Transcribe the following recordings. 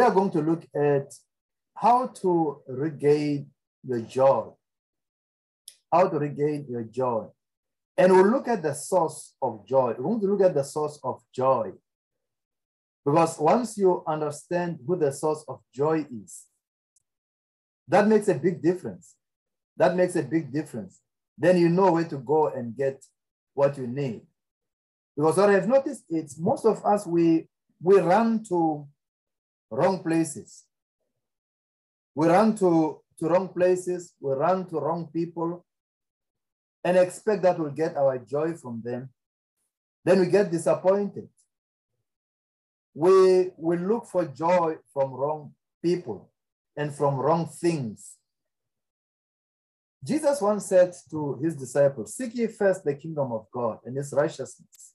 we are going to look at how to regain your joy. How to regain your joy. And we'll look at the source of joy. We're going to look at the source of joy. Because once you understand who the source of joy is, that makes a big difference. That makes a big difference. Then you know where to go and get what you need. Because what I've noticed is most of us, we, we run to wrong places. We run to, to wrong places, we run to wrong people, and expect that we'll get our joy from them. Then we get disappointed. We, we look for joy from wrong people and from wrong things. Jesus once said to his disciples, Seek ye first the kingdom of God and his righteousness,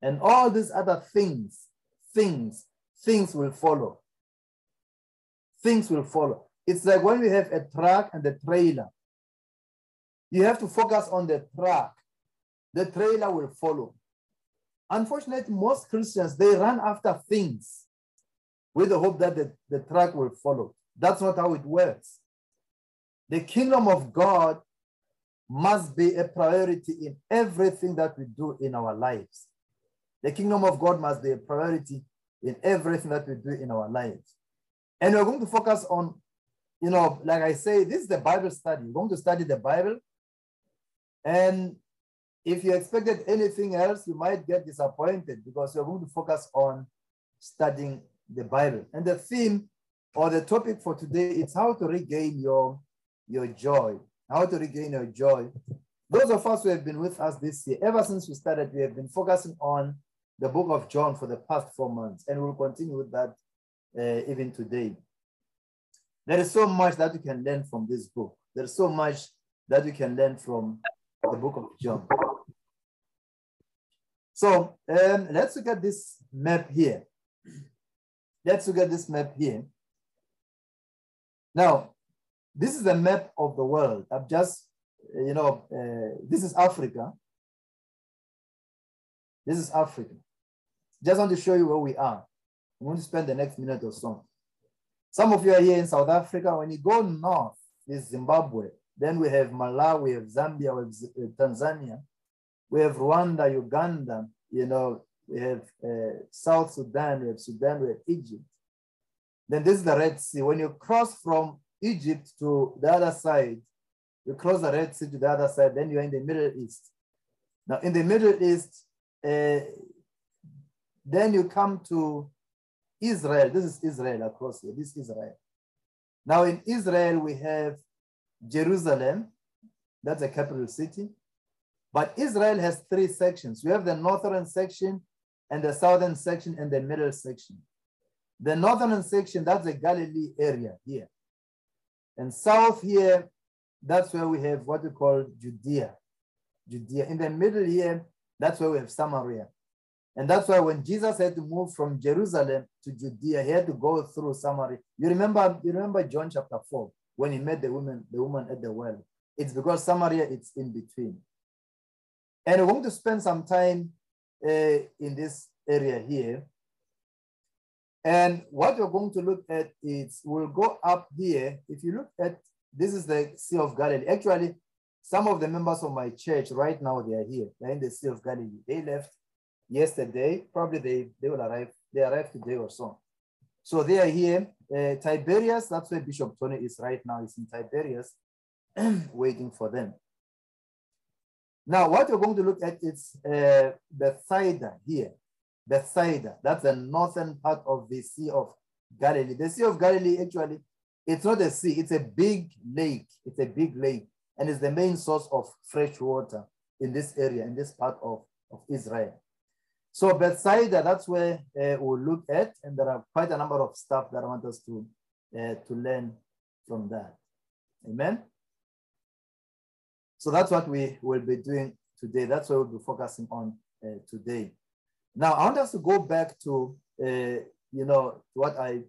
and all these other things, things, things will follow. Things will follow. It's like when we have a truck and a trailer. You have to focus on the truck. The trailer will follow. Unfortunately, most Christians, they run after things with the hope that the, the truck will follow. That's not how it works. The kingdom of God must be a priority in everything that we do in our lives. The kingdom of God must be a priority in everything that we do in our lives. And we're going to focus on, you know, like I say, this is the Bible study. We're going to study the Bible. And if you expected anything else, you might get disappointed because you're going to focus on studying the Bible. And the theme or the topic for today is how to regain your, your joy. How to regain your joy. Those of us who have been with us this year, ever since we started, we have been focusing on the book of John for the past four months, and we'll continue with that uh, even today. There is so much that we can learn from this book. There's so much that we can learn from the book of John. So um, let's look at this map here. Let's look at this map here. Now, this is a map of the world. I've just, you know, uh, this is Africa. This is Africa. Just want to show you where we are. I'm going to spend the next minute or so. Some of you are here in South Africa. When you go north, is Zimbabwe. Then we have Malawi, we have Zambia, we have uh, Tanzania. We have Rwanda, Uganda, you know, we have uh, South Sudan, we have Sudan, we have Egypt. Then this is the Red Sea. When you cross from Egypt to the other side, you cross the Red Sea to the other side, then you're in the Middle East. Now, in the Middle East, uh, then you come to Israel. This is Israel across here. This is Israel. Now, in Israel, we have Jerusalem. That's the capital city. But Israel has three sections. We have the northern section and the southern section and the middle section. The northern section, that's the Galilee area here. And south here, that's where we have what we call Judea. Judea. In the middle here, that's where we have Samaria. And that's why when Jesus had to move from Jerusalem to Judea, he had to go through Samaria. You remember, you remember John chapter 4 when he met the woman, the woman at the well. It's because Samaria it's in between. And we're going to spend some time uh, in this area here. And what we're going to look at is we'll go up here. If you look at this is the Sea of Galilee. Actually, some of the members of my church right now they are here. They're in the Sea of Galilee. They left yesterday. Probably they, they will arrive. They arrived today or so. So they are here. Uh, Tiberias, that's where Bishop Tony is right now. He's in Tiberias, waiting for them. Now, what we're going to look at is uh, Bethsaida here. Bethsaida, that's the northern part of the Sea of Galilee. The Sea of Galilee, actually, it's not a sea, it's a big lake. It's a big lake, and it's the main source of fresh water in this area, in this part of, of Israel. So Bethsaida, that's where uh, we'll look at, and there are quite a number of stuff that I want us to, uh, to learn from that. Amen? So that's what we will be doing today. That's what we'll be focusing on uh, today. Now, I want us to go back to, uh, you know, what I,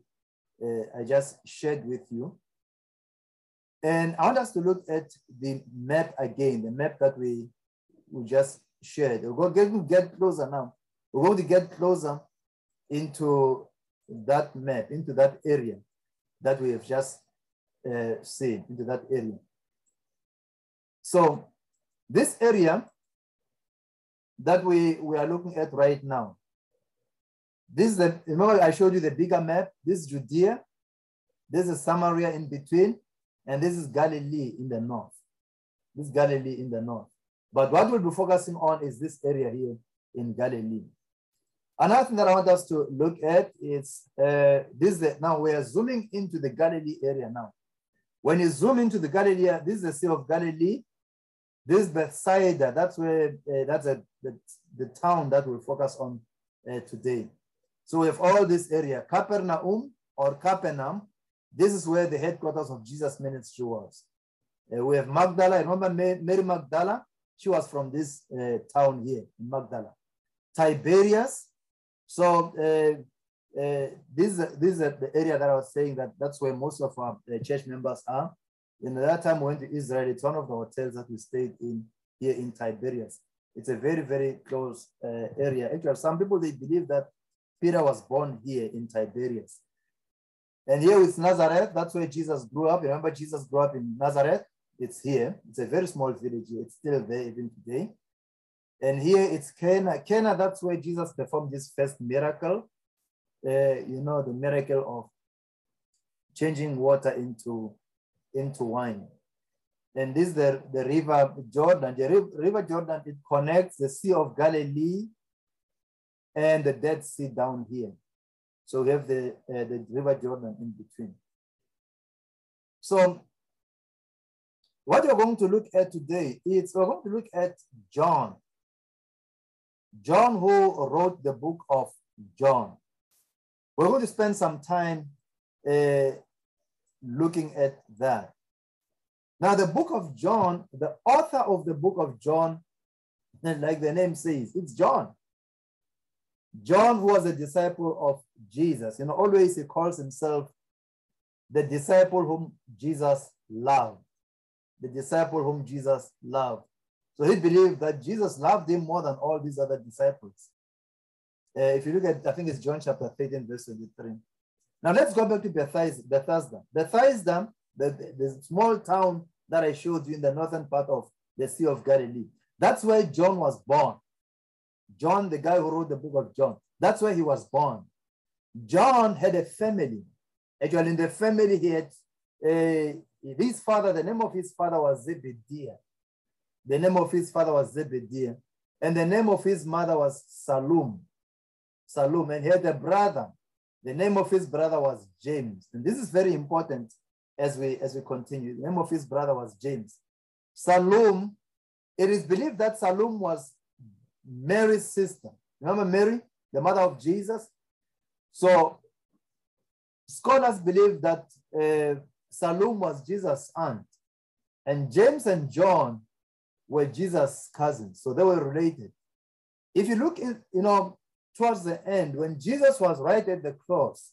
uh, I just shared with you. And I want us to look at the map again, the map that we, we just shared. We're going to get closer now. We're going to get closer into that map, into that area that we have just uh, seen, into that area. So this area that we, we are looking at right now, this is the, remember I showed you the bigger map, this is Judea, this is Samaria in between, and this is Galilee in the north. This is Galilee in the north. But what we'll be focusing on is this area here in Galilee. Another thing that I want us to look at is uh, this. The, now we are zooming into the Galilee area now. When you zoom into the Galilee, this is the Sea of Galilee. This is Bethsaida. That's where uh, that's a, the, the town that we'll focus on uh, today. So we have all this area, Capernaum or Capernaum. This is where the headquarters of Jesus' ministry was. Uh, we have Magdala. Remember Mary Magdala? She was from this uh, town here Magdala. Tiberias. So uh, uh, this, this is the area that I was saying that that's where most of our uh, church members are. In that time we went to Israel, it's one of the hotels that we stayed in here in Tiberias. It's a very, very close uh, area. Actually, some people, they believe that Peter was born here in Tiberias. And here is Nazareth. That's where Jesus grew up. Remember, Jesus grew up in Nazareth. It's here. It's a very small village. It's still there even today. And here it's Cana. Cana, that's where Jesus performed his first miracle. Uh, you know, the miracle of changing water into, into wine. And this is the, the river Jordan. The river Jordan, it connects the Sea of Galilee and the Dead Sea down here. So we have the, uh, the river Jordan in between. So what we're going to look at today is we're going to look at John. John who wrote the book of John. We're going to spend some time uh, looking at that. Now, the book of John, the author of the book of John, like the name says, it's John. John, who was a disciple of Jesus, you know, always he calls himself the disciple whom Jesus loved the disciple whom Jesus loved. So he believed that Jesus loved him more than all these other disciples. Uh, if you look at, I think it's John chapter 13, verse 23. Now let's go back to Bethesda. Bethesda, Bethesda the, the, small town that I showed you in the northern part of the Sea of Galilee. That's where John was born. John, the guy who wrote the book of John, that's where he was born. John had a family. Actually, in the family, he had a, his father, the name of his father was Zebediah. The name of his father was Zebediah. And the name of his mother was Salum. Salum. And he had a brother. The name of his brother was James. And this is very important as we as we continue. The name of his brother was James. Salum, it is believed that Salum was Mary's sister. Remember Mary, the mother of Jesus? So scholars believe that uh, Salome was Jesus' aunt, and James and John were Jesus' cousins, so they were related. If you look, in, you know, towards the end, when Jesus was right at the cross,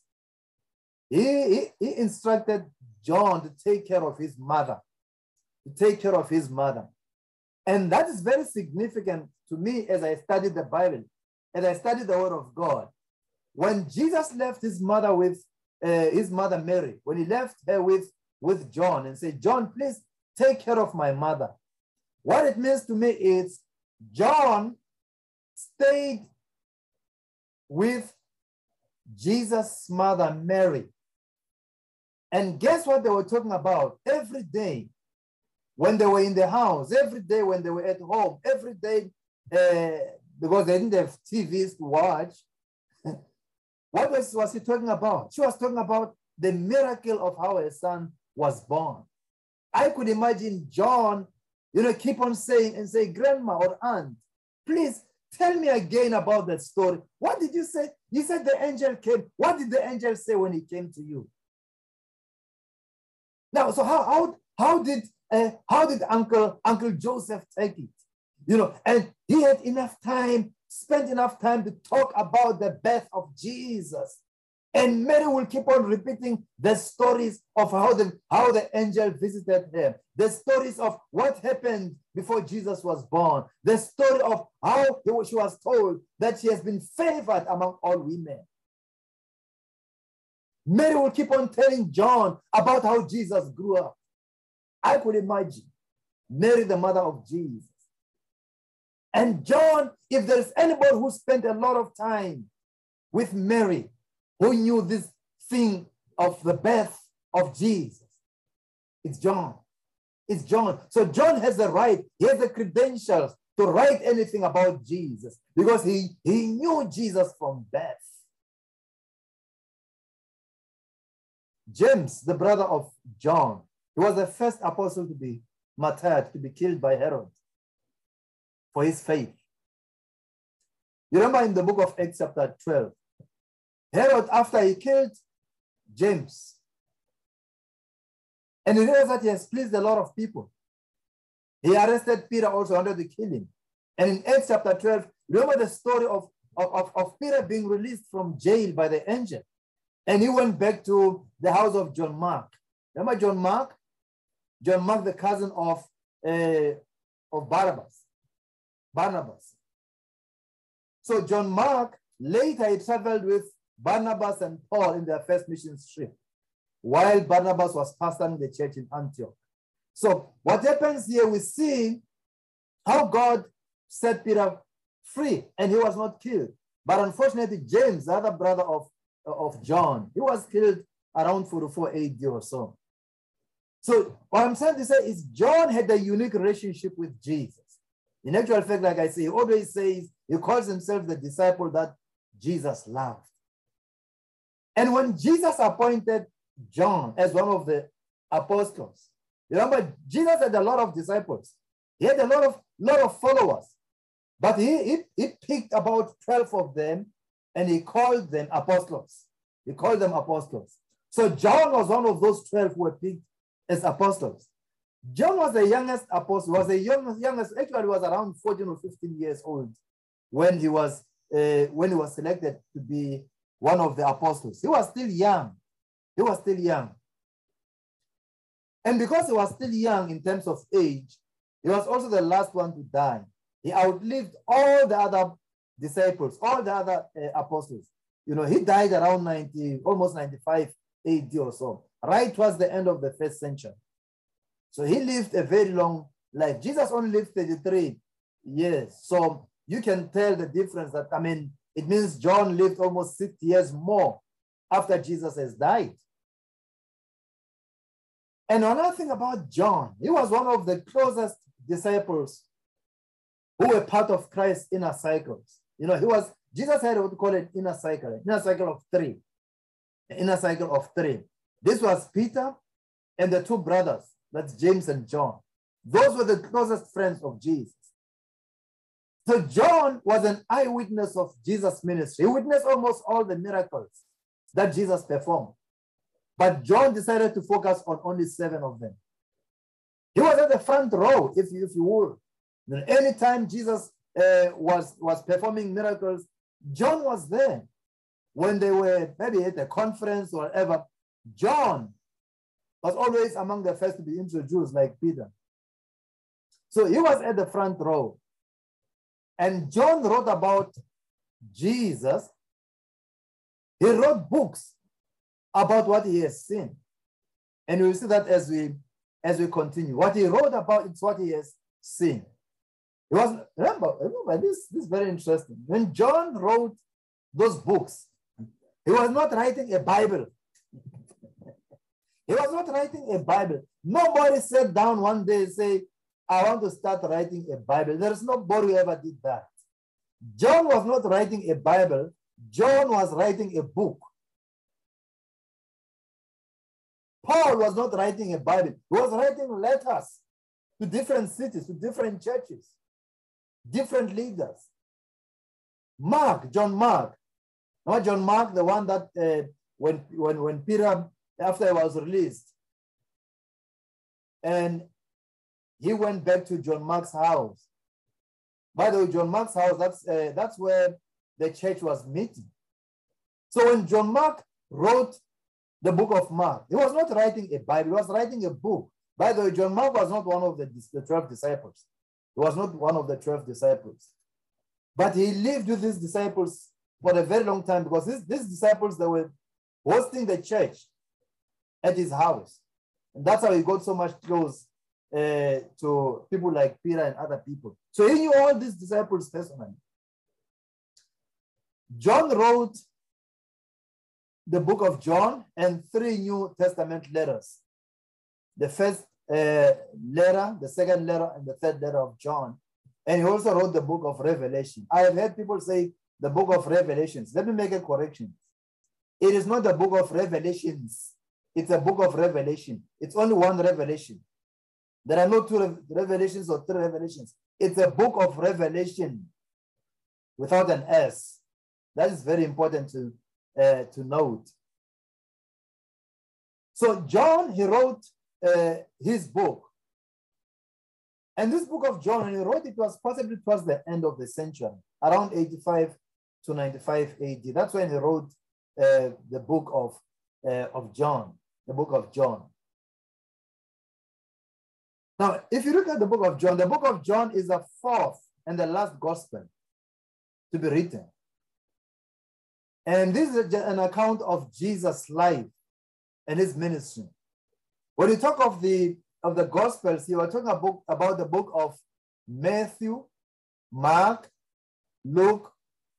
he, he, he instructed John to take care of his mother, to take care of his mother. And that is very significant to me as I studied the Bible, as I studied the Word of God. When Jesus left his mother with uh, his mother Mary, when he left her with, with John and said, John, please take care of my mother. What it means to me is John stayed with Jesus' mother Mary. And guess what they were talking about? Every day when they were in the house, every day when they were at home, every day uh, because they didn't have TVs to watch, what was, was he talking about? She was talking about the miracle of how her son was born. I could imagine John, you know, keep on saying and say, Grandma or Aunt, please tell me again about that story. What did you say? You said the angel came. What did the angel say when he came to you? Now, so how, how, how did uh, how did Uncle Uncle Joseph take it? You know, and he had enough time spent enough time to talk about the birth of Jesus. And Mary will keep on repeating the stories of how the, how the angel visited her, the stories of what happened before Jesus was born, the story of how she was told that she has been favored among all women. Mary will keep on telling John about how Jesus grew up. I could imagine Mary, the mother of Jesus. And John, if there's anybody who spent a lot of time with Mary, who knew this thing of the birth of Jesus, it's John. It's John. So John has the right, he has the credentials to write anything about Jesus because he, he knew Jesus from birth. James, the brother of John, he was the first apostle to be martyred, to be killed by Herod for his faith. You remember in the book of Acts, chapter 12, Herod, after he killed James, and he realized that he has pleased a lot of people, he arrested Peter also wanted to kill him. And in Acts chapter 12, remember the story of, of, of Peter being released from jail by the angel. And he went back to the house of John Mark. Remember John Mark? John Mark, the cousin of, uh, of Barabbas, Barnabas. So John Mark, later he traveled with Barnabas and Paul in their first mission trip, while Barnabas was pastoring the church in Antioch. So what happens here, we see how God set Peter free and he was not killed. But unfortunately, James, the other brother of of John. He was killed around 44 AD or so. So what I'm trying to say is John had a unique relationship with Jesus. In actual fact, like I say, he always says, he calls himself the disciple that Jesus loved. And when Jesus appointed John as one of the apostles, remember, Jesus had a lot of disciples. He had a lot of, lot of followers, but he, he, he picked about 12 of them and he called them apostles. He called them apostles. So John was one of those 12 who were picked as apostles. John was the youngest apostle, was the youngest, youngest actually was around 14 or 15 years old when he was uh, when he was selected to be one of the apostles. He was still young. He was still young. And because he was still young in terms of age, he was also the last one to die. He outlived all the other disciples, all the other uh, apostles. You know, he died around 90, almost 95 AD or so, right towards the end of the first century. So he lived a very long life. Jesus only lived 33 years. So you can tell the difference that, I mean, it means John lived almost 60 years more after Jesus has died. And another thing about John, he was one of the closest disciples who were part of Christ's inner cycles. You know, he was, Jesus had what we call an inner cycle, inner cycle of three, inner cycle of three. This was Peter and the two brothers, that's James and John. Those were the closest friends of Jesus. So John was an eyewitness of Jesus' ministry. He witnessed almost all the miracles that Jesus performed. But John decided to focus on only seven of them. He was at the front row, if you, if you will. Anytime Jesus uh, was, was performing miracles, John was there. When they were maybe at a conference or whatever, John was always among the first to be introduced, like Peter. So he was at the front row. And John wrote about Jesus. He wrote books about what he has seen. And we'll see that as we as we continue. What he wrote about is what he has seen. It was remember, remember this, this is very interesting. When John wrote those books, he was not writing a Bible. he was not writing a Bible. Nobody sat down one day and say, I want to start writing a Bible. There is nobody who ever did that. John was not writing a Bible. John was writing a book. Paul was not writing a Bible. He was writing letters to different cities, to different churches different leaders. Mark, John Mark, not John Mark, the one that uh, when, when, when Peter, after he was released, and he went back to John Mark's house. By the way, John Mark's house, that's, uh, that's where the church was meeting. So when John Mark wrote the book of Mark, he was not writing a Bible, he was writing a book. By the way, John Mark was not one of the, the 12 disciples. He was not one of the 12 disciples. But he lived with these disciples for a very long time because these, these disciples, they were, hosting the church at his house. And that's how he got so much close uh, to people like Peter and other people. So he knew all these disciples personally. John wrote the book of John and three New Testament letters. The first uh, letter, the second letter, and the third letter of John. And he also wrote the book of Revelation. I have heard people say the book of Revelations. Let me make a correction. It is not the book of Revelations. It's a book of Revelation. It's only one revelation. There are no two revelations or three revelations. It's a book of Revelation without an S. That is very important to, uh, to note. So John, he wrote uh, his book. And this book of John, when he wrote it, was possibly towards the end of the century, around 85 to 95 AD. That's when he wrote uh, the book of, uh, of John, the book of John. Now, if you look at the book of John, the book of John is the fourth and the last gospel to be written. And this is an account of Jesus' life and his ministry. When you talk of the of the gospels, you are talking about, about the book of Matthew, Mark, Luke,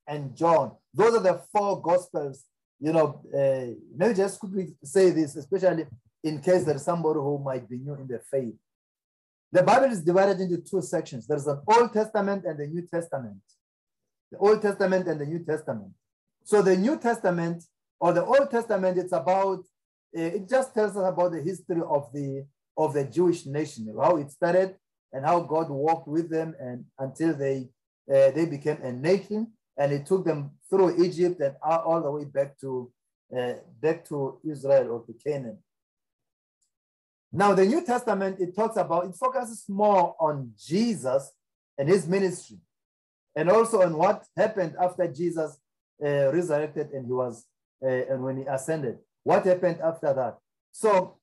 and John. Those are the four gospels. You know, uh, let just quickly say this, especially in case there is somebody who might be new in the faith. The Bible is divided into two sections. There's an Old Testament and the New Testament. The Old Testament and the New Testament. So the New Testament or the Old Testament, it's about, eh, it just tells us about the history of the, of the Jewish nation, how it started and how God walked with them and until they, uh, they became a nation and it took them through Egypt and all the way back to, uh, back to Israel or to Canaan. Now, the New Testament, it talks about, it focuses more on Jesus and his ministry, and also on what happened after Jesus uh, resurrected and he was, uh, and when he ascended. What happened after that? So,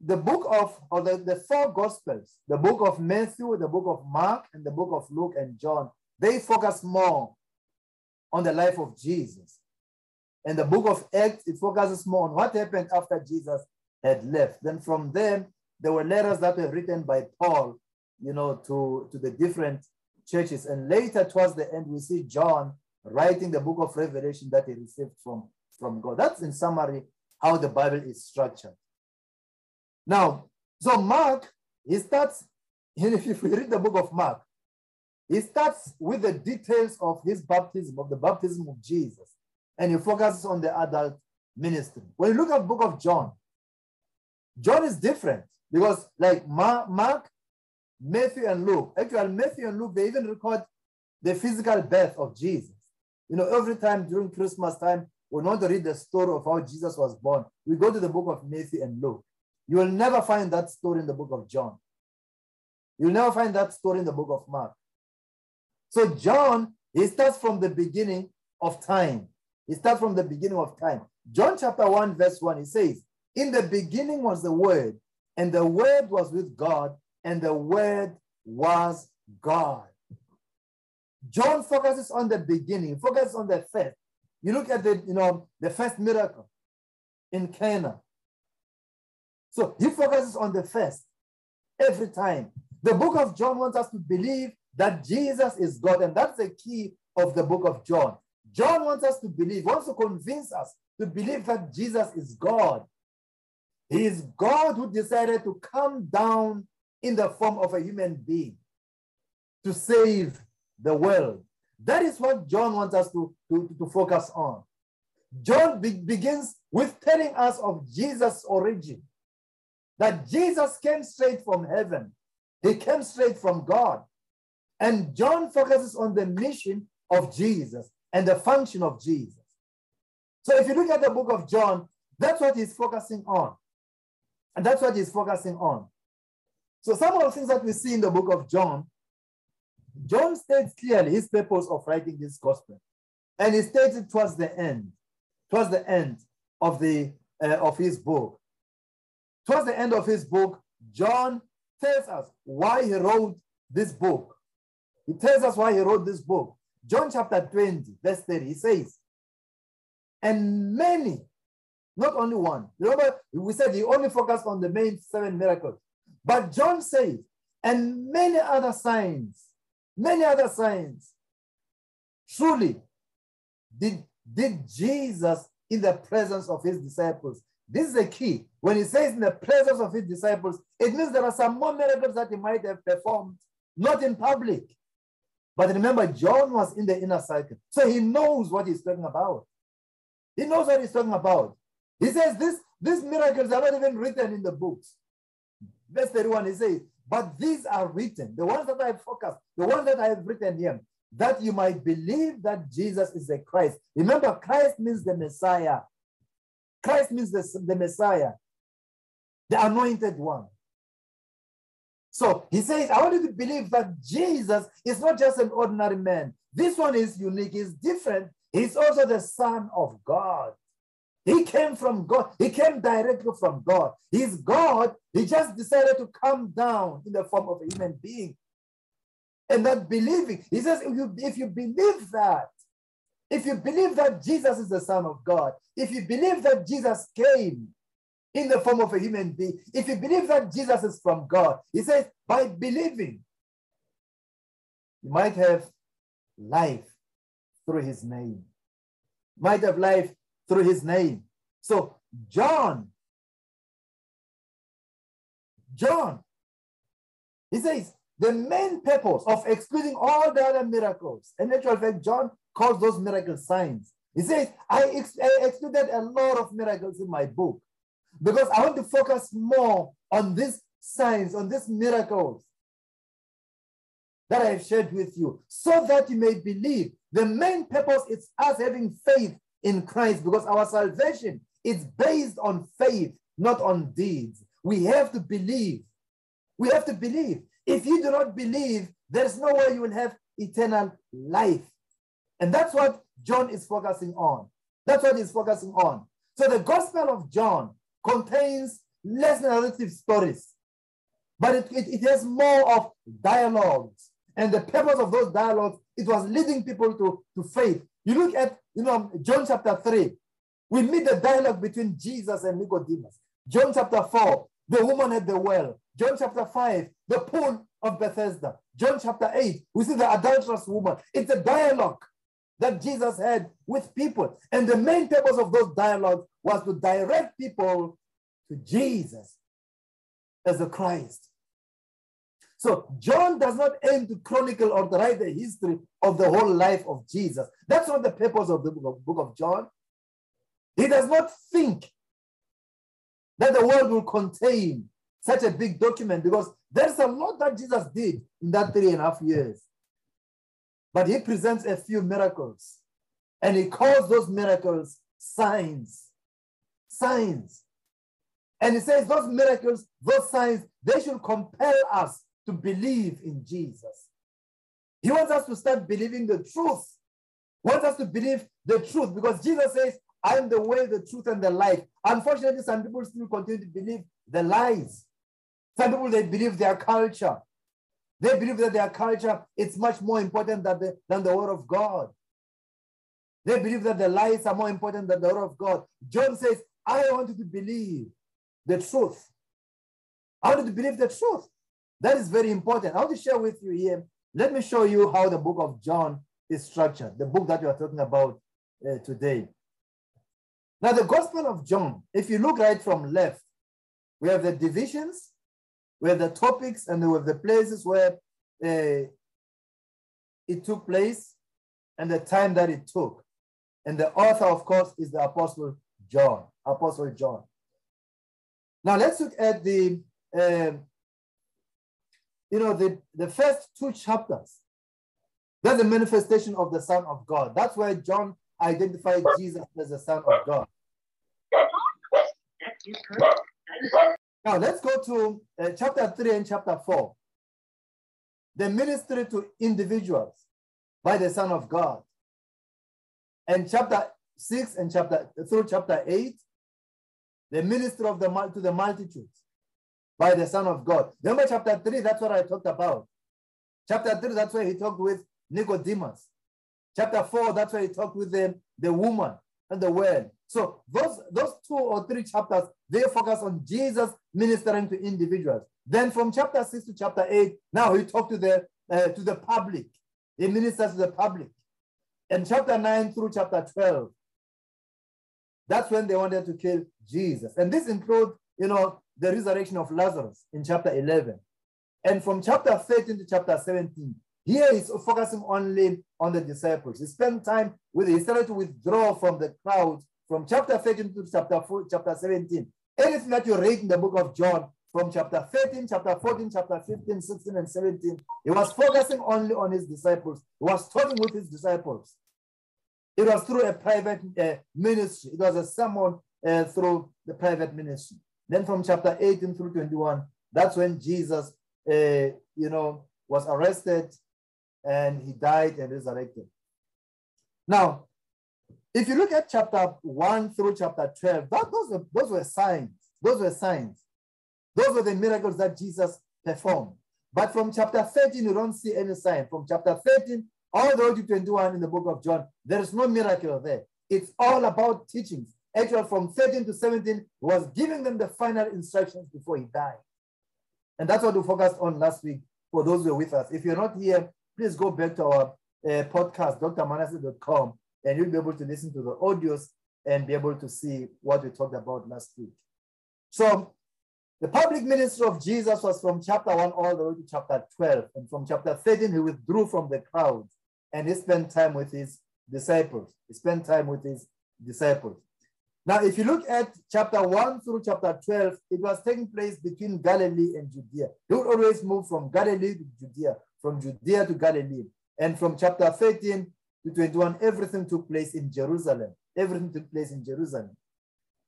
the book of, or the, the four gospels, the book of Matthew, the book of Mark, and the book of Luke and John, they focus more on the life of Jesus. And the book of Acts, it focuses more on what happened after Jesus had left. Then from them, there were letters that were written by Paul, you know, to, to the different churches. And later, towards the end, we see John writing the book of Revelation that he received from, from God. That's in summary how the Bible is structured. Now, so Mark, he starts, if you read the book of Mark, he starts with the details of his baptism, of the baptism of Jesus, and he focuses on the adult ministry. When you look at the book of John, John is different because like Mark, Matthew, and Luke, actually Matthew and Luke, they even record the physical birth of Jesus. You know, every time during Christmas time, we want to read the story of how Jesus was born. We go to the book of Matthew and Luke. You will never find that story in the book of John. You'll never find that story in the book of Mark. So John, he starts from the beginning of time. He starts from the beginning of time. John chapter 1, verse 1, he says, in the beginning was the Word, and the Word was with God, and the Word was God. John focuses on the beginning, focuses on the first. You look at the, you know, the first miracle in Cana. So he focuses on the first every time. The book of John wants us to believe that Jesus is God, and that's the key of the book of John. John wants us to believe, wants to convince us to believe that Jesus is God. He is God who decided to come down in the form of a human being to save the world. That is what John wants us to, to, to focus on. John be begins with telling us of Jesus' origin, that Jesus came straight from heaven. He came straight from God. And John focuses on the mission of Jesus and the function of Jesus. So if you look at the book of John, that's what he's focusing on. And that's what he's focusing on. So some of the things that we see in the book of John, John states clearly his purpose of writing this gospel. And he states it towards the end, towards the end of, the, uh, of his book. Towards the end of his book, John tells us why he wrote this book. He tells us why he wrote this book. John chapter 20, verse 30, he says, And many not only one. Remember, we said he only focused on the main seven miracles. But John says, and many other signs, many other signs. Truly, did, did Jesus in the presence of his disciples. This is the key. When he says in the presence of his disciples, it means there are some more miracles that he might have performed, not in public. But remember, John was in the inner circle. So he knows what he's talking about. He knows what he's talking about. He says this, these miracles are not even written in the books. Verse 31, he says, but these are written, the ones that I have focused, the ones that I have written here, that you might believe that Jesus is the Christ. Remember, Christ means the Messiah. Christ means the, the Messiah, the anointed one. So he says, I want you to believe that Jesus is not just an ordinary man. This one is unique, he's different. He's also the Son of God. He came from God. He came directly from God. He's God. He just decided to come down in the form of a human being. And not believing. He says, if you, if you believe that, if you believe that Jesus is the Son of God, if you believe that Jesus came in the form of a human being, if you believe that Jesus is from God, he says, by believing, you might have life through his name. Might have life through his name. So John, John, he says the main purpose of excluding all the other miracles, and in actual fact, John calls those miracles signs. He says, I, ex I excluded a lot of miracles in my book because I want to focus more on these signs, on these miracles that I have shared with you, so that you may believe. The main purpose is us having faith in Christ because our salvation is based on faith, not on deeds. We have to believe. We have to believe. If you do not believe, there's no way you will have eternal life. And that's what John is focusing on. That's what he's focusing on. So the Gospel of John contains less narrative stories, but it, it, it has more of dialogues. And the purpose of those dialogues, it was leading people to, to faith. You look at, you know, John chapter 3, we meet the dialogue between Jesus and Nicodemus. John chapter 4, the woman at the well. John chapter 5, the pool of Bethesda. John chapter 8, we see the adulterous woman. It's a dialogue that Jesus had with people. And the main purpose of those dialogues was to direct people to Jesus as the Christ. So John does not aim to chronicle or to write the history of the whole life of Jesus. That's not the purpose of the book of, book of John. He does not think that the world will contain such a big document because there's a lot that Jesus did in that three and a half years. But he presents a few miracles and he calls those miracles signs. Signs. And he says those miracles, those signs, they should compel us to believe in Jesus. He wants us to start believing the truth. He wants us to believe the truth because Jesus says, I am the way, the truth, and the life. Unfortunately, some people still continue to believe the lies. Some people, they believe their culture. They believe that their culture is much more important than the, than the word of God. They believe that the lies are more important than the word of God. John says, I want you to believe the truth. I want you to believe the truth. That is very important. I want to share with you here. Let me show you how the book of John is structured, the book that we are talking about uh, today. Now, the Gospel of John, if you look right from left, we have the divisions, we have the topics, and we have the places where uh, it took place and the time that it took. And the author, of course, is the Apostle John, Apostle John. Now, let's look at the uh, you know, the, the first two chapters, that's the manifestation of the Son of God. That's where John identified Jesus as the Son of God. Now let's go to uh, chapter 3 and chapter 4. The ministry to individuals by the Son of God. And chapter 6 and chapter through chapter 8, the ministry of the to the multitudes by the Son of God. Remember chapter 3, that's what I talked about. Chapter 3, that's where he talked with Nicodemus. Chapter 4, that's where he talked with the, the woman and the well. So those, those two or three chapters, they focus on Jesus ministering to individuals. Then from chapter 6 to chapter 8, now he talked to the, uh, to the public. He ministers to the public. And chapter 9 through chapter 12, that's when they wanted to kill Jesus. And this includes, you know, the resurrection of Lazarus in chapter 11. And from chapter 13 to chapter 17, here he's focusing only on the disciples. He spent time with, he started to withdraw from the crowd from chapter 13 to chapter 4, chapter 17. Anything that you read in the book of John from chapter 13, chapter 14, chapter 15, 16, and 17, he was focusing only on his disciples. He was talking with his disciples. It was through a private uh, ministry. It was a sermon uh, through the private ministry. Then from chapter 18 through 21, that's when Jesus, uh, you know, was arrested and he died and resurrected. Now, if you look at chapter 1 through chapter 12, that, those, were, those were signs. Those were signs. Those were the miracles that Jesus performed. But from chapter 13, you don't see any sign. From chapter 13 all the way to 21 in the book of John, there is no miracle there. It's all about teachings. Actually, from 13 to 17, he was giving them the final instructions before he died. And that's what we focused on last week for those who are with us. If you're not here, please go back to our uh, podcast, drmanasseh.com, and you'll be able to listen to the audios and be able to see what we talked about last week. So the public ministry of Jesus was from chapter 1 all the way to chapter 12. And from chapter 13, he withdrew from the crowd and he spent time with his disciples. He spent time with his disciples. Now, if you look at chapter 1 through chapter 12, it was taking place between Galilee and Judea. He would always move from Galilee to Judea, from Judea to Galilee. And from chapter 13 to 21, everything took place in Jerusalem. Everything took place in Jerusalem.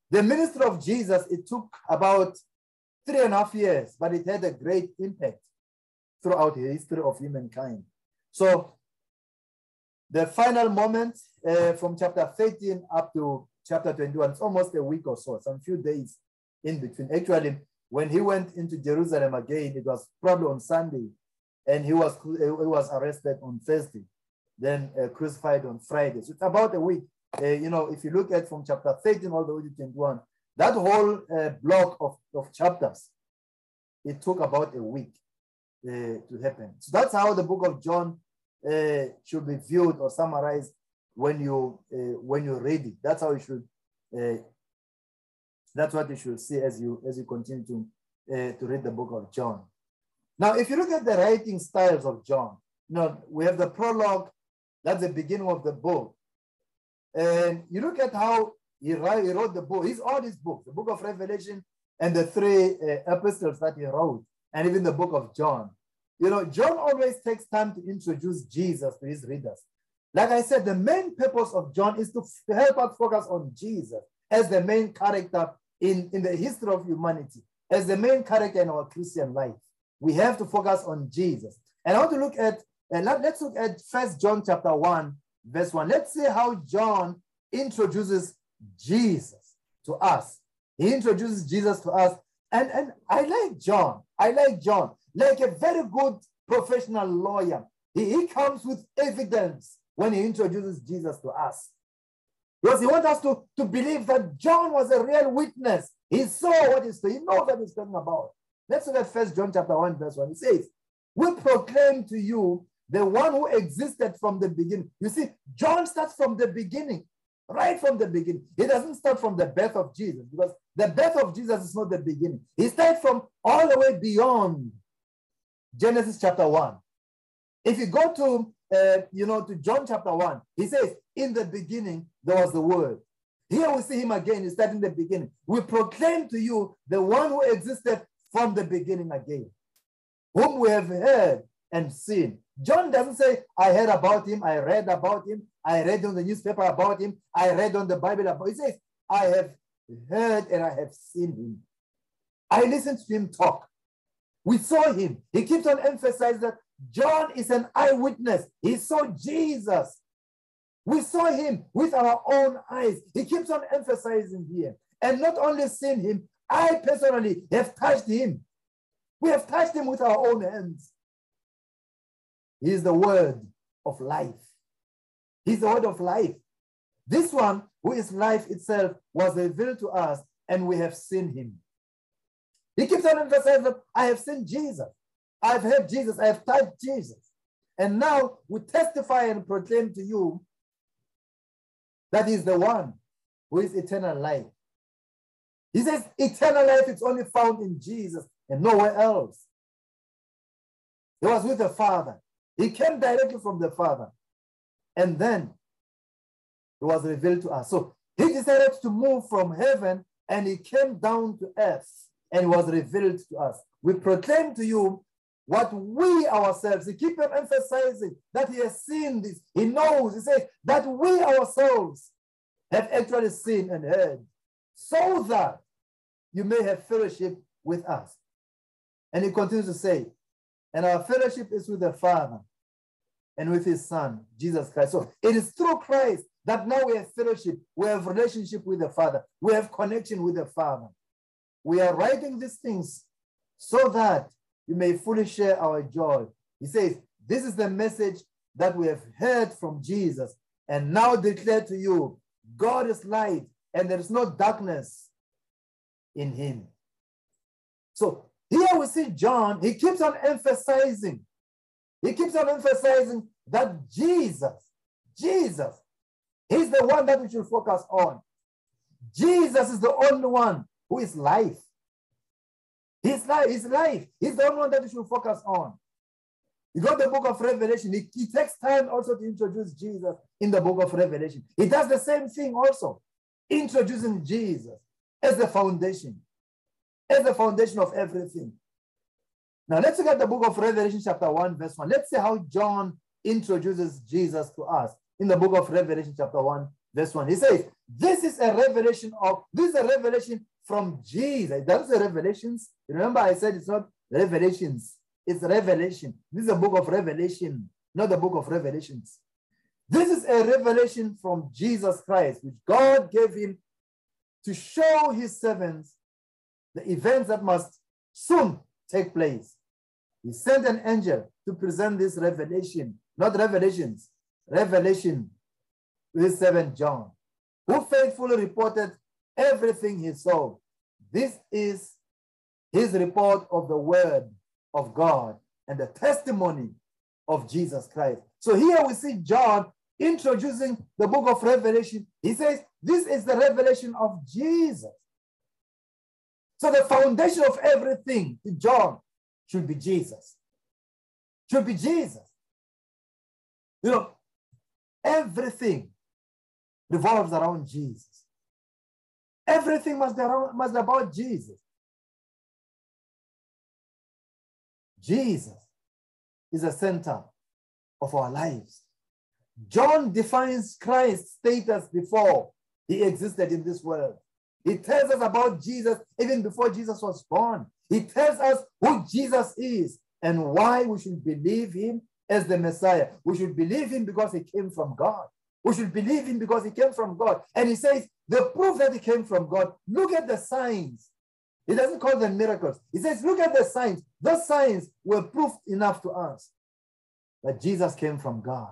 The ministry of Jesus, it took about three and a half years, but it had a great impact throughout the history of humankind. So the final moment uh, from chapter 13 up to chapter 21, it's almost a week or so, some few days in between. Actually, when he went into Jerusalem again, it was probably on Sunday, and he was, he was arrested on Thursday, then uh, crucified on Friday. So it's about a week. Uh, you know, if you look at from chapter 13 all the way to 21, that whole uh, block of, of chapters, it took about a week uh, to happen. So that's how the book of John uh, should be viewed or summarized when you uh, when you read it. That's how you should. Uh, that's what you should see as you as you continue to uh, to read the book of John. Now, if you look at the writing styles of John, you know we have the prologue. That's the beginning of the book, and you look at how he, write, he wrote the book. He's all his books, the book of Revelation and the three uh, epistles that he wrote, and even the book of John. You know, John always takes time to introduce Jesus to his readers. Like I said, the main purpose of John is to help us focus on Jesus as the main character in, in the history of humanity, as the main character in our Christian life. We have to focus on Jesus. And I want to look at, and let, let's look at First John chapter 1, verse 1. Let's see how John introduces Jesus to us. He introduces Jesus to us. And, and I like John. I like John. Like a very good professional lawyer. He, he comes with evidence when he introduces Jesus to us. Because he wants us to, to believe that John was a real witness. He saw what he's he knows what he's talking about. Let's look at First John chapter 1, verse 1. It says, We proclaim to you the one who existed from the beginning. You see, John starts from the beginning right from the beginning. He doesn't start from the birth of Jesus because the birth of Jesus is not the beginning. He starts from all the way beyond Genesis chapter 1. If you go to, uh, you know, to John chapter 1, he says, in the beginning, there was the word. Here we see him again, he starts in the beginning. We proclaim to you the one who existed from the beginning again, whom we have heard and seen. John doesn't say, I heard about him, I read about him, I read on the newspaper about him. I read on the Bible about him. He says, I have heard and I have seen him. I listened to him talk. We saw him. He keeps on emphasizing that John is an eyewitness. He saw Jesus. We saw him with our own eyes. He keeps on emphasizing here. And not only seen him, I personally have touched him. We have touched him with our own hands. He is the word of life. He's the word of life. This one, who is life itself, was revealed to us, and we have seen him. He keeps on emphasizing I have seen Jesus. I've heard Jesus. I have touched Jesus. And now we testify and proclaim to you that is the one who is eternal life. He says eternal life is only found in Jesus and nowhere else. He was with the Father. He came directly from the Father. And then it was revealed to us. So he decided to move from heaven and he came down to earth and was revealed to us. We proclaim to you what we ourselves, he keep on emphasizing that he has seen this. He knows, he says that we ourselves have actually seen and heard so that you may have fellowship with us. And he continues to say, and our fellowship is with the Father and with his Son, Jesus Christ. So it is through Christ that now we have fellowship, we have relationship with the Father, we have connection with the Father. We are writing these things so that you may fully share our joy. He says, This is the message that we have heard from Jesus and now declare to you God is light and there is no darkness in him. So here we see John, he keeps on emphasizing, he keeps on emphasizing that Jesus, Jesus, he's the one that we should focus on. Jesus is the only one who is life. His life, his life. He's the only one that we should focus on. You got the book of Revelation, it, it takes time also to introduce Jesus in the book of Revelation. He does the same thing also, introducing Jesus as the foundation as the foundation of everything. Now let's look at the book of Revelation, chapter 1, verse 1. Let's see how John introduces Jesus to us in the book of Revelation, chapter 1, verse 1. He says, This is a revelation of, this is a revelation from Jesus. That's the revelations. Remember, I said it's not revelations, it's revelation. This is a book of revelation, not the book of revelations. This is a revelation from Jesus Christ, which God gave him to show his servants the events that must soon take place. He sent an angel to present this revelation, not revelations, revelation to his servant John, who faithfully reported everything he saw. This is his report of the word of God and the testimony of Jesus Christ. So here we see John introducing the book of Revelation. He says, This is the revelation of Jesus. So the foundation of everything in John should be Jesus. Should be Jesus. You know, everything revolves around Jesus. Everything must be, around, must be about Jesus. Jesus is the center of our lives. John defines Christ's status before he existed in this world. He tells us about Jesus even before Jesus was born. He tells us who Jesus is and why we should believe him as the Messiah. We should believe him because he came from God. We should believe him because he came from God. And he says, the proof that he came from God, look at the signs. He doesn't call them miracles. He says, look at the signs. Those signs were proof enough to us that Jesus came from God.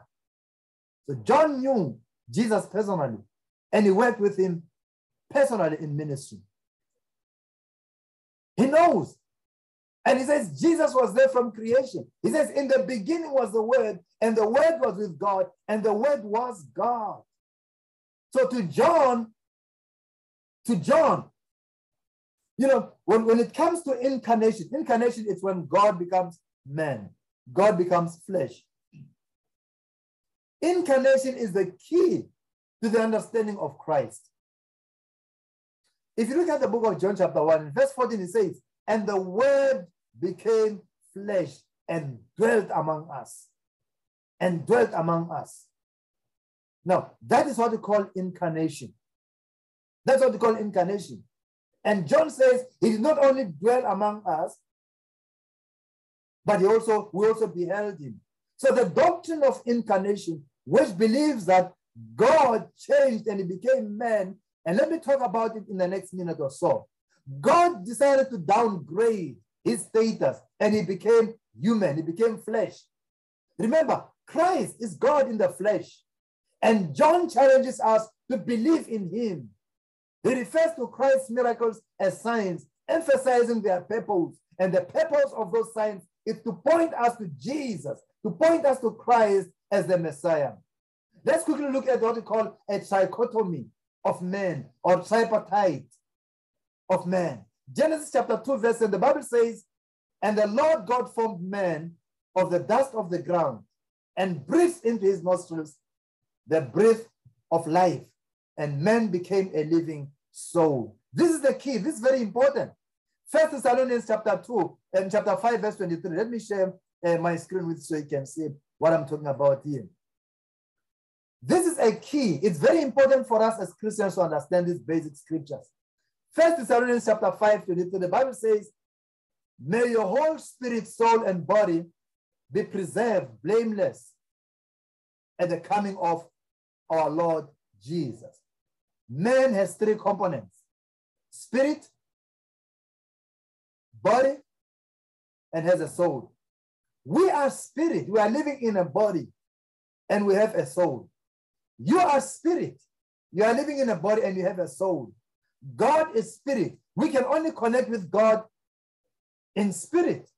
So John knew Jesus personally, and he worked with him personally in ministry. He knows. And he says Jesus was there from creation. He says, In the beginning was the Word, and the Word was with God, and the Word was God. So to John, to John, you know, when, when it comes to incarnation, incarnation is when God becomes man, God becomes flesh. Incarnation is the key to the understanding of Christ. If you look at the book of John, chapter 1, verse 14, it says, And the word became flesh and dwelt among us. And dwelt among us. Now, that is what we call incarnation. That's what we call incarnation. And John says he did not only dwell among us, but he also we also beheld him. So the doctrine of incarnation, which believes that God changed and he became man and let me talk about it in the next minute or so. God decided to downgrade his status and he became human, he became flesh. Remember, Christ is God in the flesh. And John challenges us to believe in him. He refers to Christ's miracles as signs, emphasizing their purpose. And the purpose of those signs is to point us to Jesus, to point us to Christ as the Messiah. Let's quickly look at what we call a trichotomy of man or tripartite of man. Genesis chapter 2, verse 10, the Bible says, And the Lord God formed man of the dust of the ground and breathed into his nostrils the breath of life, and man became a living soul. This is the key. This is very important. First Thessalonians chapter 2 and chapter 5, verse 23. Let me share uh, my screen with so you can see what I'm talking about here. This is a key. It's very important for us as Christians to understand these basic scriptures. First Thessalonians chapter 5, 22, the Bible says, May your whole spirit, soul, and body be preserved blameless at the coming of our Lord Jesus. Man has three components spirit, body, and has a soul. We are spirit. We are living in a body and we have a soul. You are spirit. You are living in a body and you have a soul. God is spirit. We can only connect with God in spirit.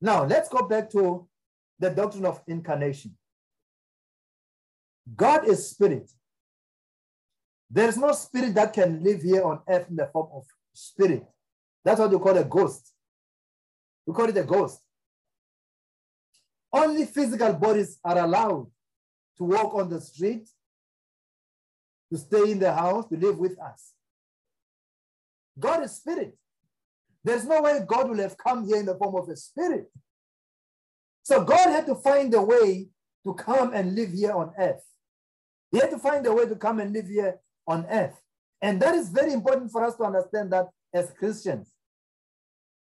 Now, let's go back to the doctrine of incarnation. God is spirit. There is no spirit that can live here on earth in the form of spirit. That's what we call a ghost. We call it a ghost. Only physical bodies are allowed to walk on the street, to stay in the house, to live with us. God is spirit. There's no way God will have come here in the form of a spirit. So God had to find a way to come and live here on earth. He had to find a way to come and live here on earth. And that is very important for us to understand that as Christians.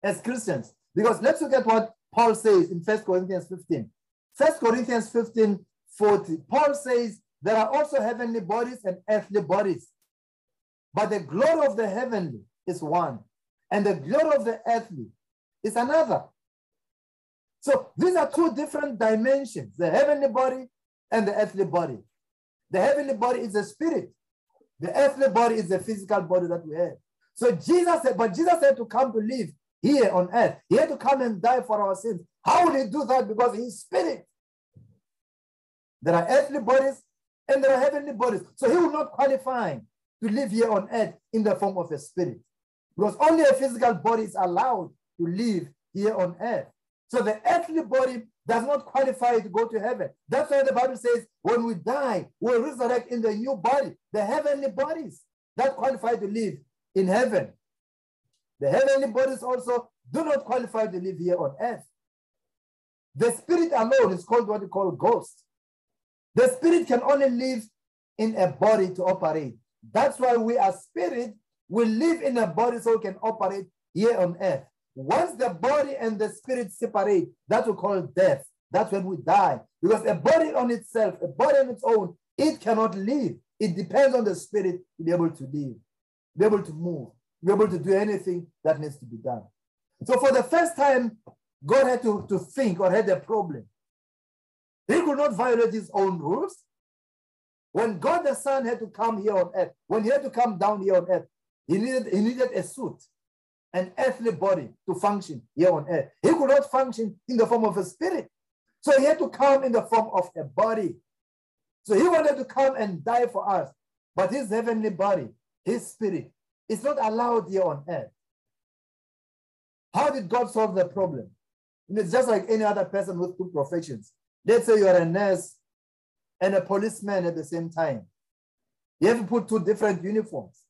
As Christians. Because let's look at what Paul says in 1 Corinthians 15. 1 Corinthians 15, 40. Paul says, There are also heavenly bodies and earthly bodies. But the glory of the heavenly is one, and the glory of the earthly is another. So these are two different dimensions the heavenly body and the earthly body. The heavenly body is a spirit, the earthly body is the physical body that we have. So Jesus said, but Jesus had to come to live here on earth. He had to come and die for our sins. How would he do that? Because he's spirit. There are earthly bodies and there are heavenly bodies. So he will not qualify to live here on earth in the form of a spirit. Because only a physical body is allowed to live here on earth. So the earthly body does not qualify to go to heaven. That's why the Bible says when we die, we'll resurrect in the new body, the heavenly bodies that qualify to live in heaven. The heavenly bodies also do not qualify to live here on earth. The spirit alone is called what we call ghost. The spirit can only live in a body to operate. That's why we are spirit. We live in a body so we can operate here on earth. Once the body and the spirit separate, that we call death. That's when we die. Because a body on itself, a body on its own, it cannot live. It depends on the spirit to be able to live, be able to move, be able to do anything that needs to be done. So for the first time, God had to, to think or had a problem. He could not violate his own rules. When God the Son had to come here on earth, when he had to come down here on earth, he needed, he needed a suit, an earthly body to function here on earth. He could not function in the form of a spirit. So he had to come in the form of a body. So he wanted to come and die for us. But his heavenly body, his spirit, is not allowed here on earth. How did God solve the problem? It's just like any other person with two professions. Let's say you're a nurse and a policeman at the same time. You have to put two different uniforms,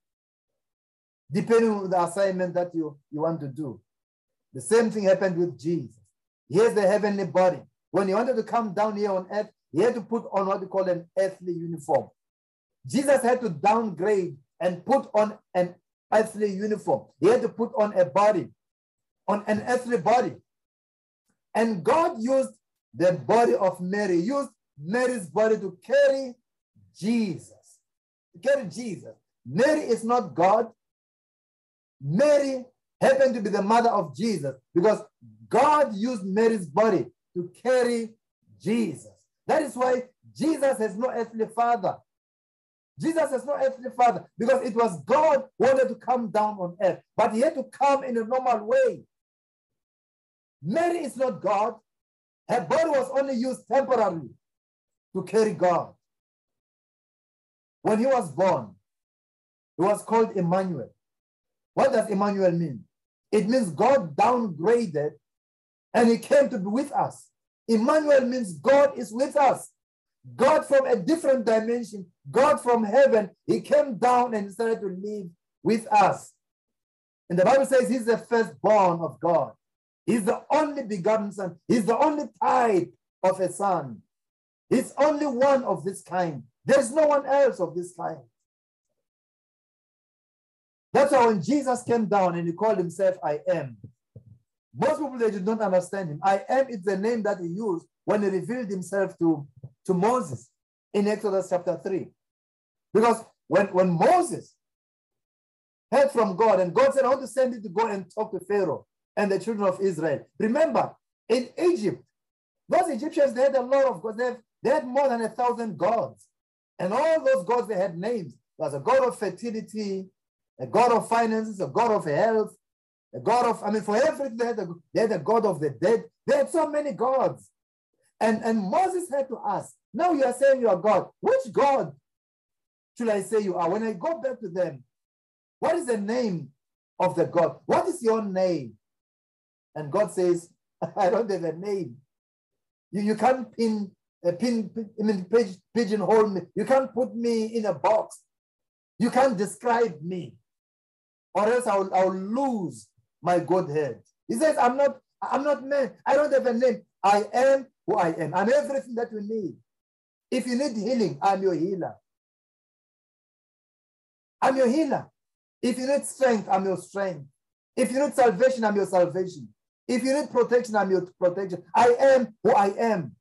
depending on the assignment that you, you want to do. The same thing happened with Jesus. Here's the heavenly body. When he wanted to come down here on earth, he had to put on what we call an earthly uniform. Jesus had to downgrade and put on an earthly uniform. He had to put on a body, on an earthly body. And God used the body of Mary, used Mary's body to carry Jesus. To carry Jesus. Mary is not God. Mary happened to be the mother of Jesus because God used Mary's body to carry Jesus. That is why Jesus has no earthly father. Jesus has no earthly father because it was God who wanted to come down on earth, but he had to come in a normal way. Mary is not God. Her body was only used temporarily to carry God. When he was born, he was called Emmanuel. What does Emmanuel mean? It means God downgraded and he came to be with us. Emmanuel means God is with us. God from a different dimension, God from heaven, he came down and started to live with us. And the Bible says he's the firstborn of God. He's the only begotten son. He's the only type of a son. He's only one of this kind. There's no one else of this kind. That's why when Jesus came down and he called himself I am, most people they did not understand him. I am is the name that he used when he revealed himself to, to Moses in Exodus chapter 3. Because when, when Moses heard from God and God said, I want to send you to go and talk to Pharaoh and the children of Israel. Remember, in Egypt, those Egyptians, they had a lot of gods. They, they had more than a thousand gods. And all those gods, they had names. There was a god of fertility, a god of finances, a god of health, a god of, I mean, for everything, they had a, they had a god of the dead. They had so many gods. And, and Moses had to ask, now you are saying you are God. Which God should I say you are? When I go back to them, what is the name of the God? What is your name? And God says, I don't have a name. You, you can't pin, uh, pin, pin, I mean, pigeonhole me. You can't put me in a box. You can't describe me, or else I'll, I'll lose my Godhead. He says, I'm not, I'm not man. I don't have a name. I am who I am. I'm everything that you need. If you need healing, I'm your healer. I'm your healer. If you need strength, I'm your strength. If you need salvation, I'm your salvation. If you need protection, I'm your protection. I am who I am.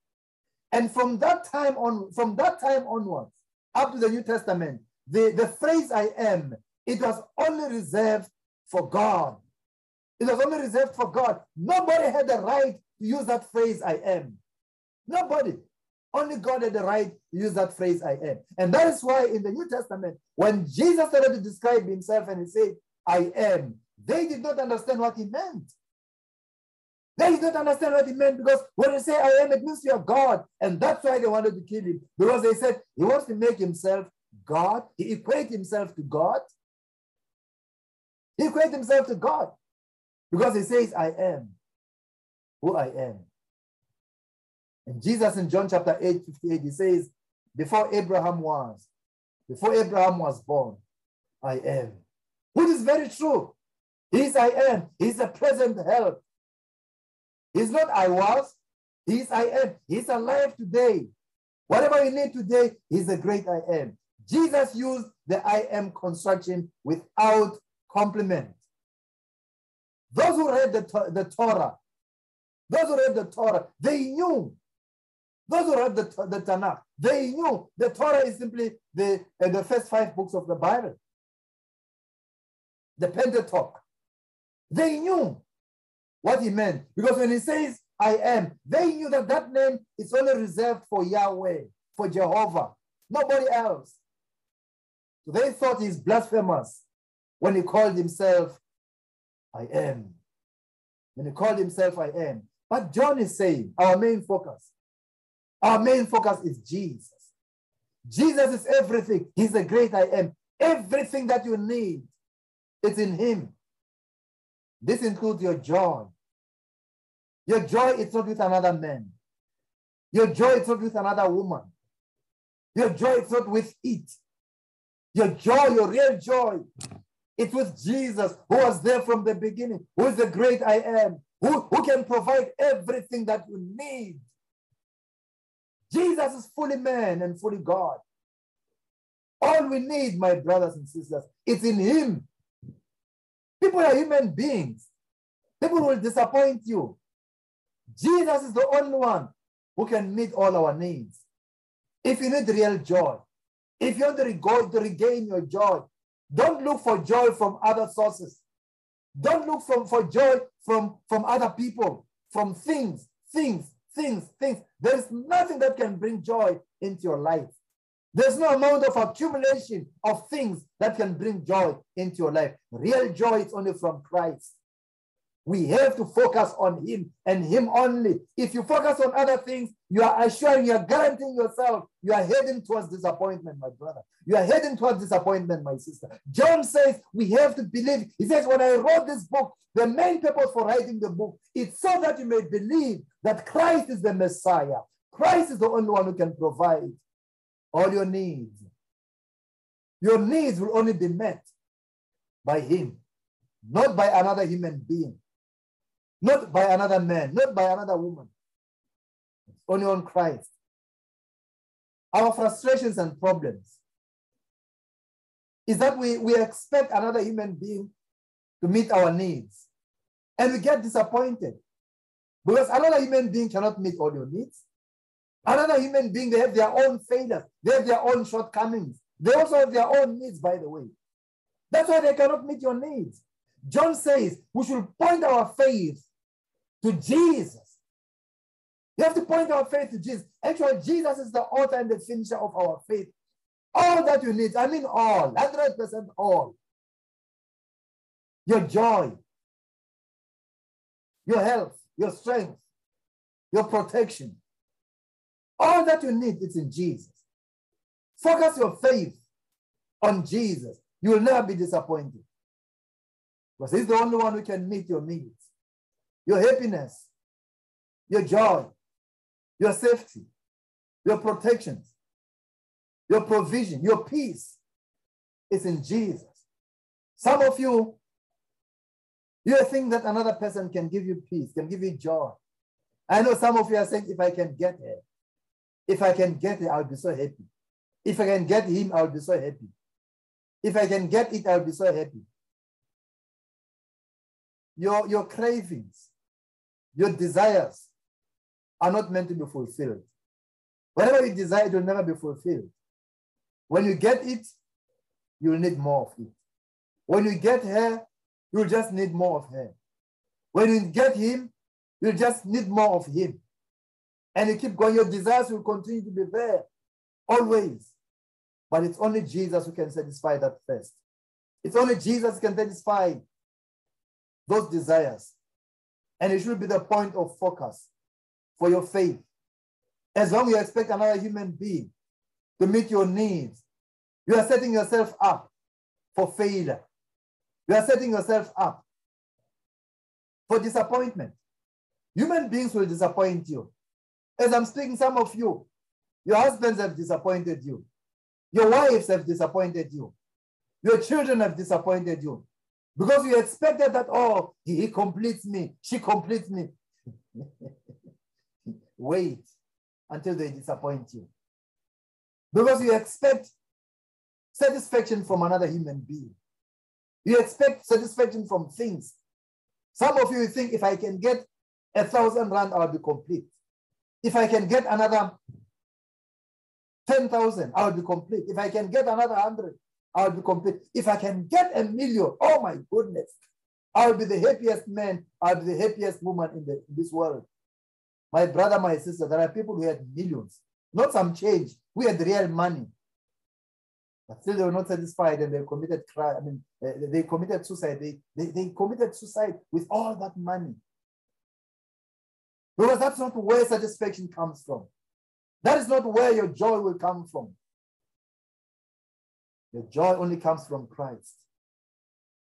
And from that time on, from that time onwards, up to the New Testament, the, the phrase I am, it was only reserved for God. It was only reserved for God. Nobody had the right to use that phrase I am. Nobody. Only God had the right to use that phrase I am. And that is why in the New Testament, when Jesus started to describe himself and he said, I am, they did not understand what he meant. They did not understand what he meant because when they say I am, it means you are God. And that's why they wanted to kill him. Because they said he wants to make himself God. He equates himself to God. He equates himself to God. Because he says, I am who I am. And Jesus in John chapter 8, 58, he says, Before Abraham was, before Abraham was born, I am. Which is very true. He's I am. He's a present help. He's not I was, he's I am. He's alive today. Whatever you need today, he's a great I am. Jesus used the I am construction without complement. Those who read the, the Torah, those who read the Torah, they knew. Those who read the, the Tanakh, they knew the Torah is simply the, uh, the first five books of the Bible. The Pentateuch. They knew what he meant. Because when he says, I am, they knew that that name is only reserved for Yahweh, for Jehovah, nobody else. So they thought he's blasphemous when he called himself, I am. When he called himself, I am. But John is saying, our main focus, our main focus is Jesus. Jesus is everything. He's the great I am. Everything that you need, it's in him. This includes your joy. Your joy is not with another man. Your joy is not with another woman. Your joy is not with it. Your joy, your real joy, it's was Jesus who was there from the beginning, who is the great I am, who, who can provide everything that you need. Jesus is fully man and fully God. All we need, my brothers and sisters, it's in Him. People are human beings. People will disappoint you. Jesus is the only one who can meet all our needs. If you need real joy, if you want to, to regain your joy, don't look for joy from other sources. Don't look from, for joy from, from other people, from things, things, things, things. There's nothing that can bring joy into your life. There's no amount of accumulation of things that can bring joy into your life. Real joy is only from Christ. We have to focus on Him and Him only. If you focus on other things, you are assuring, you are guaranteeing yourself, you are heading towards disappointment, my brother. You are heading towards disappointment, my sister. John says we have to believe. He says, When I wrote this book, the main purpose for writing the book is so that you may believe that Christ is the Messiah. Christ is the only one who can provide all your needs. Your needs will only be met by Him, not by another human being not by another man, not by another woman. Only on Christ. Our frustrations and problems is that we, we expect another human being to meet our needs. And we get disappointed because another human being cannot meet all your needs. Another human being, they have their own failures, they have their own shortcomings. They also have their own needs, by the way. That's why they cannot meet your needs. John says we should point our faith to Jesus. You have to point our faith to Jesus. Actually, Jesus is the author and the finisher of our faith. All that you need, I mean all, 100% all. Your joy, your health, your strength, your protection. All that you need is in Jesus. Focus your faith on Jesus. You will never be disappointed. Because he's the only one who can meet your needs your happiness, your joy, your safety, your protections, your provision, your peace is in Jesus. Some of you, you think that another person can give you peace, can give you joy. I know some of you are saying, if I can get her, if I can get it, I'll be so happy. If I can get him, I'll be so happy. If I can get it, I'll be so happy. Your, your cravings, your desires are not meant to be fulfilled. Whatever you desire, it will never be fulfilled. When you get it, you'll need more of it. When you get her, you'll just need more of her. When you get him, you'll just need more of him. And you keep going, your desires will continue to be there, always. But it's only Jesus who can satisfy that first. It's only Jesus who can satisfy those desires. And it should be the point of focus for your faith. As long as you expect another human being to meet your needs, you are setting yourself up for failure. You are setting yourself up for disappointment. Human beings will disappoint you. As I'm speaking, some of you, your husbands have disappointed you. Your wives have disappointed you. Your children have disappointed you. Because you expected that, oh, he, completes me, she completes me. Wait until they disappoint you. Because you expect satisfaction from another human being. You expect satisfaction from things. Some of you think if I can get a thousand rand, I'll be complete. If I can get another 10,000, I'll be complete. If I can get another 100, I'll be complete. If I can get a million, oh my goodness, I'll be the happiest man, I'll be the happiest woman in, the, in this world. My brother, my sister, there are people who had millions, not some change. We had real money. But still, they were not satisfied and they committed crime. I mean, they, they committed suicide. They, they, they committed suicide with all that money. Because that's not where satisfaction comes from. That is not where your joy will come from. The joy only comes from Christ.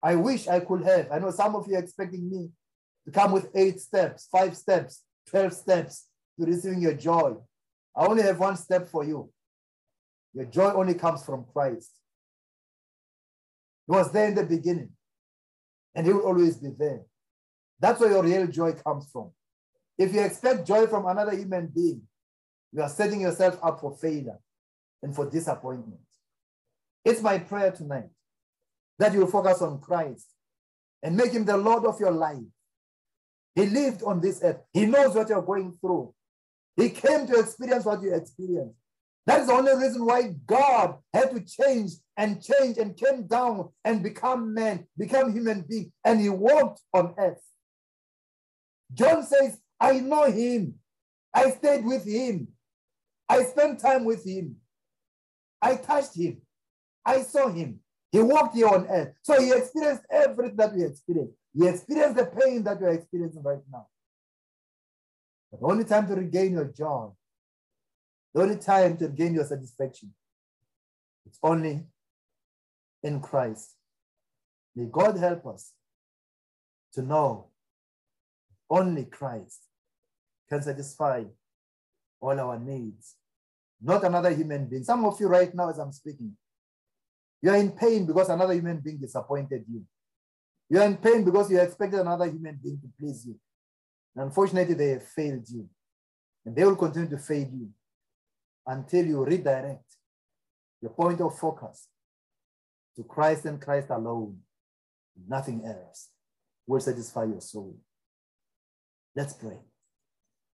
I wish I could have. I know some of you are expecting me to come with eight steps, five steps, 12 steps to receiving your joy. I only have one step for you. Your joy only comes from Christ. He was there in the beginning, and he will always be there. That's where your real joy comes from. If you expect joy from another human being, you are setting yourself up for failure and for disappointment. It's my prayer tonight that you will focus on Christ and make him the Lord of your life. He lived on this earth. He knows what you're going through. He came to experience what you experienced. That is the only reason why God had to change and change and came down and become man, become human being, and he walked on earth. John says, I know him. I stayed with him. I spent time with him. I touched him. I saw him. He walked here on earth. So he experienced everything that we experience. He experienced the pain that we're experiencing right now. But the only time to regain your joy, the only time to regain your satisfaction, it's only in Christ. May God help us to know only Christ can satisfy all our needs, not another human being. Some of you right now, as I'm speaking, you are in pain because another human being disappointed you. You are in pain because you expected another human being to please you. And unfortunately, they have failed you. And they will continue to fail you until you redirect your point of focus to Christ and Christ alone. Nothing else will satisfy your soul. Let's pray.